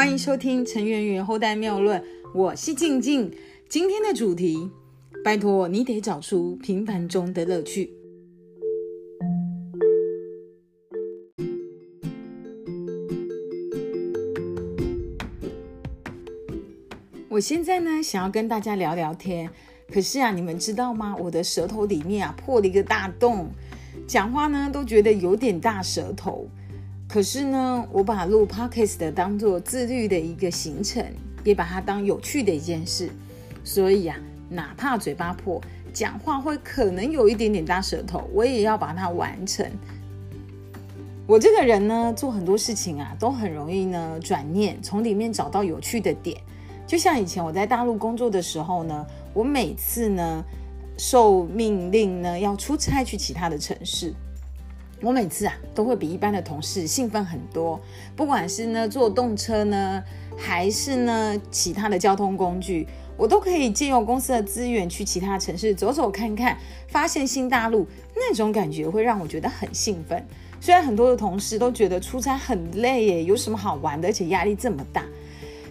欢迎收听陈圆圆后代妙论，我是静静。今天的主题，拜托你得找出平凡中的乐趣。我现在呢，想要跟大家聊聊天，可是啊，你们知道吗？我的舌头里面啊破了一个大洞，讲话呢都觉得有点大舌头。可是呢，我把录 podcast 当做自律的一个行程，也把它当有趣的一件事。所以啊，哪怕嘴巴破，讲话会可能有一点点大舌头，我也要把它完成。我这个人呢，做很多事情啊，都很容易呢转念，从里面找到有趣的点。就像以前我在大陆工作的时候呢，我每次呢受命令呢要出差去其他的城市。我每次啊都会比一般的同事兴奋很多，不管是呢坐动车呢，还是呢其他的交通工具，我都可以借用公司的资源去其他城市走走看看，发现新大陆，那种感觉会让我觉得很兴奋。虽然很多的同事都觉得出差很累耶，有什么好玩的，而且压力这么大，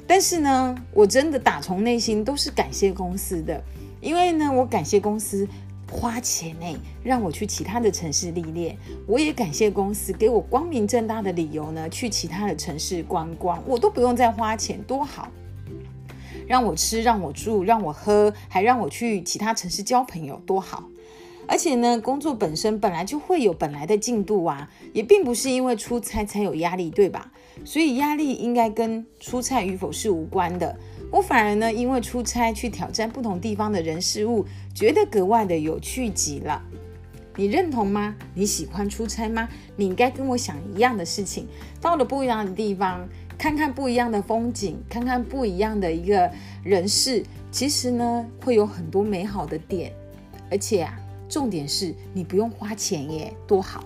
但是呢，我真的打从内心都是感谢公司的，因为呢，我感谢公司。花钱呢，让我去其他的城市历练。我也感谢公司给我光明正大的理由呢，去其他的城市观光，我都不用再花钱，多好！让我吃，让我住，让我喝，还让我去其他城市交朋友，多好！而且呢，工作本身本来就会有本来的进度啊，也并不是因为出差才有压力，对吧？所以压力应该跟出差与否是无关的。我反而呢，因为出差去挑战不同地方的人事物，觉得格外的有趣极了。你认同吗？你喜欢出差吗？你应该跟我想一样的事情。到了不一样的地方，看看不一样的风景，看看不一样的一个人事，其实呢，会有很多美好的点。而且啊，重点是你不用花钱耶，多好。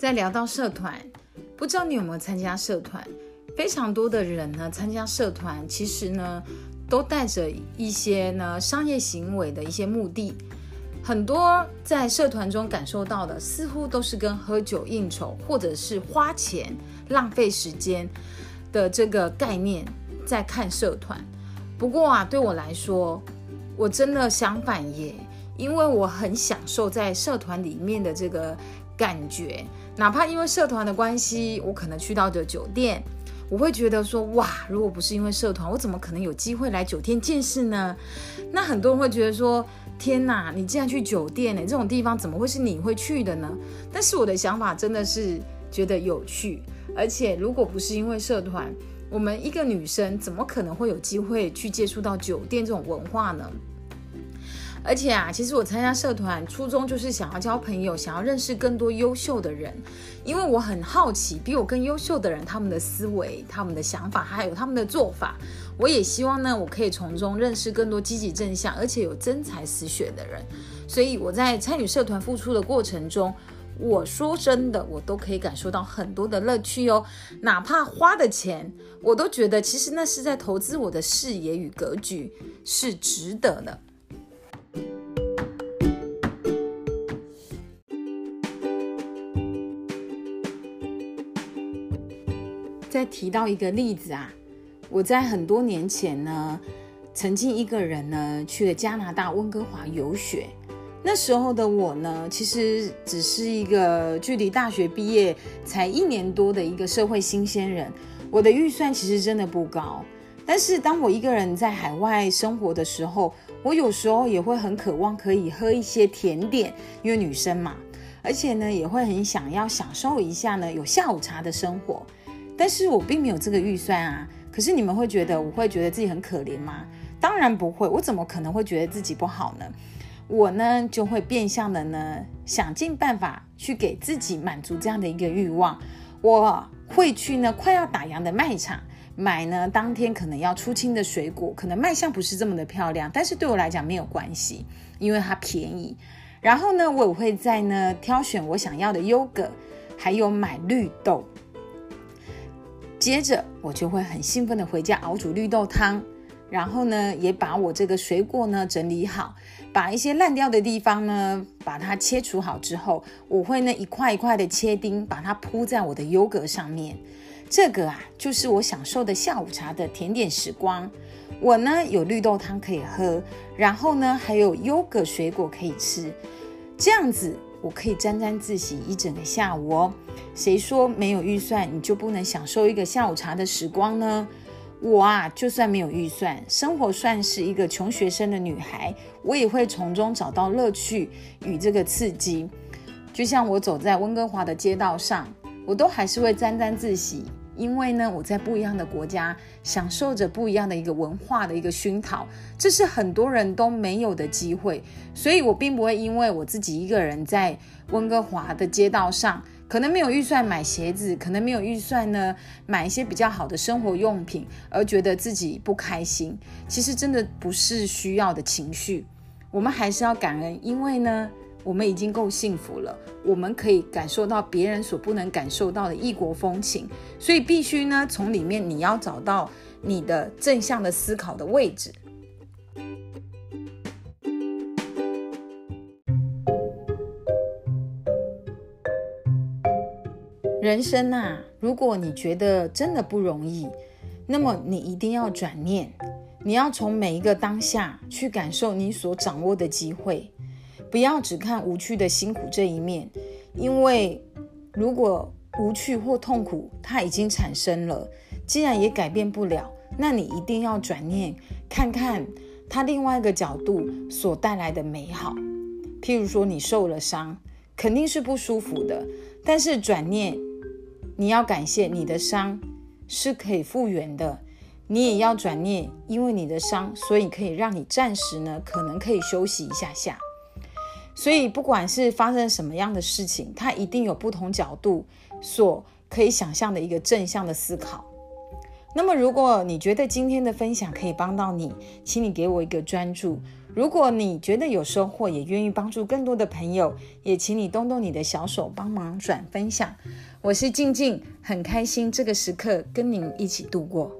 再聊到社团，不知道你有没有参加社团？非常多的人呢参加社团，其实呢都带着一些呢商业行为的一些目的。很多在社团中感受到的，似乎都是跟喝酒应酬，或者是花钱浪费时间的这个概念在看社团。不过啊，对我来说，我真的相反耶，因为我很享受在社团里面的这个感觉。哪怕因为社团的关系，我可能去到的酒店，我会觉得说哇，如果不是因为社团，我怎么可能有机会来酒店见识呢？那很多人会觉得说，天哪，你竟然去酒店呢？这种地方怎么会是你会去的呢？但是我的想法真的是觉得有趣，而且如果不是因为社团，我们一个女生怎么可能会有机会去接触到酒店这种文化呢？而且啊，其实我参加社团初衷就是想要交朋友，想要认识更多优秀的人，因为我很好奇比我更优秀的人他们的思维、他们的想法，还有他们的做法。我也希望呢，我可以从中认识更多积极正向，而且有真才实学的人。所以我在参与社团付出的过程中，我说真的，我都可以感受到很多的乐趣哦。哪怕花的钱，我都觉得其实那是在投资我的视野与格局，是值得的。提到一个例子啊，我在很多年前呢，曾经一个人呢去了加拿大温哥华游学。那时候的我呢，其实只是一个距离大学毕业才一年多的一个社会新鲜人。我的预算其实真的不高，但是当我一个人在海外生活的时候，我有时候也会很渴望可以喝一些甜点，因为女生嘛，而且呢也会很想要享受一下呢有下午茶的生活。但是我并没有这个预算啊，可是你们会觉得我会觉得自己很可怜吗？当然不会，我怎么可能会觉得自己不好呢？我呢就会变相的呢想尽办法去给自己满足这样的一个欲望。我会去呢快要打烊的卖场买呢当天可能要出清的水果，可能卖相不是这么的漂亮，但是对我来讲没有关系，因为它便宜。然后呢，我也会在呢挑选我想要的优格，还有买绿豆。接着我就会很兴奋的回家熬煮绿豆汤，然后呢，也把我这个水果呢整理好，把一些烂掉的地方呢，把它切除好之后，我会呢一块一块的切丁，把它铺在我的优格上面。这个啊，就是我享受的下午茶的甜点时光。我呢有绿豆汤可以喝，然后呢还有优格水果可以吃，这样子我可以沾沾自喜一整个下午哦。谁说没有预算你就不能享受一个下午茶的时光呢？我啊，就算没有预算，生活算是一个穷学生的女孩，我也会从中找到乐趣与这个刺激。就像我走在温哥华的街道上，我都还是会沾沾自喜，因为呢，我在不一样的国家，享受着不一样的一个文化的一个熏陶，这是很多人都没有的机会。所以我并不会因为我自己一个人在温哥华的街道上。可能没有预算买鞋子，可能没有预算呢买一些比较好的生活用品，而觉得自己不开心。其实真的不是需要的情绪，我们还是要感恩，因为呢，我们已经够幸福了，我们可以感受到别人所不能感受到的异国风情。所以必须呢，从里面你要找到你的正向的思考的位置。人生呐，如果你觉得真的不容易，那么你一定要转念，你要从每一个当下去感受你所掌握的机会，不要只看无趣的辛苦这一面，因为如果无趣或痛苦它已经产生了，既然也改变不了，那你一定要转念看看它另外一个角度所带来的美好。譬如说你受了伤，肯定是不舒服的，但是转念。你要感谢你的伤是可以复原的，你也要转念，因为你的伤，所以可以让你暂时呢，可能可以休息一下下。所以不管是发生什么样的事情，它一定有不同角度所可以想象的一个正向的思考。那么，如果你觉得今天的分享可以帮到你，请你给我一个专注。如果你觉得有收获，也愿意帮助更多的朋友，也请你动动你的小手，帮忙转分享。我是静静，很开心这个时刻跟您一起度过。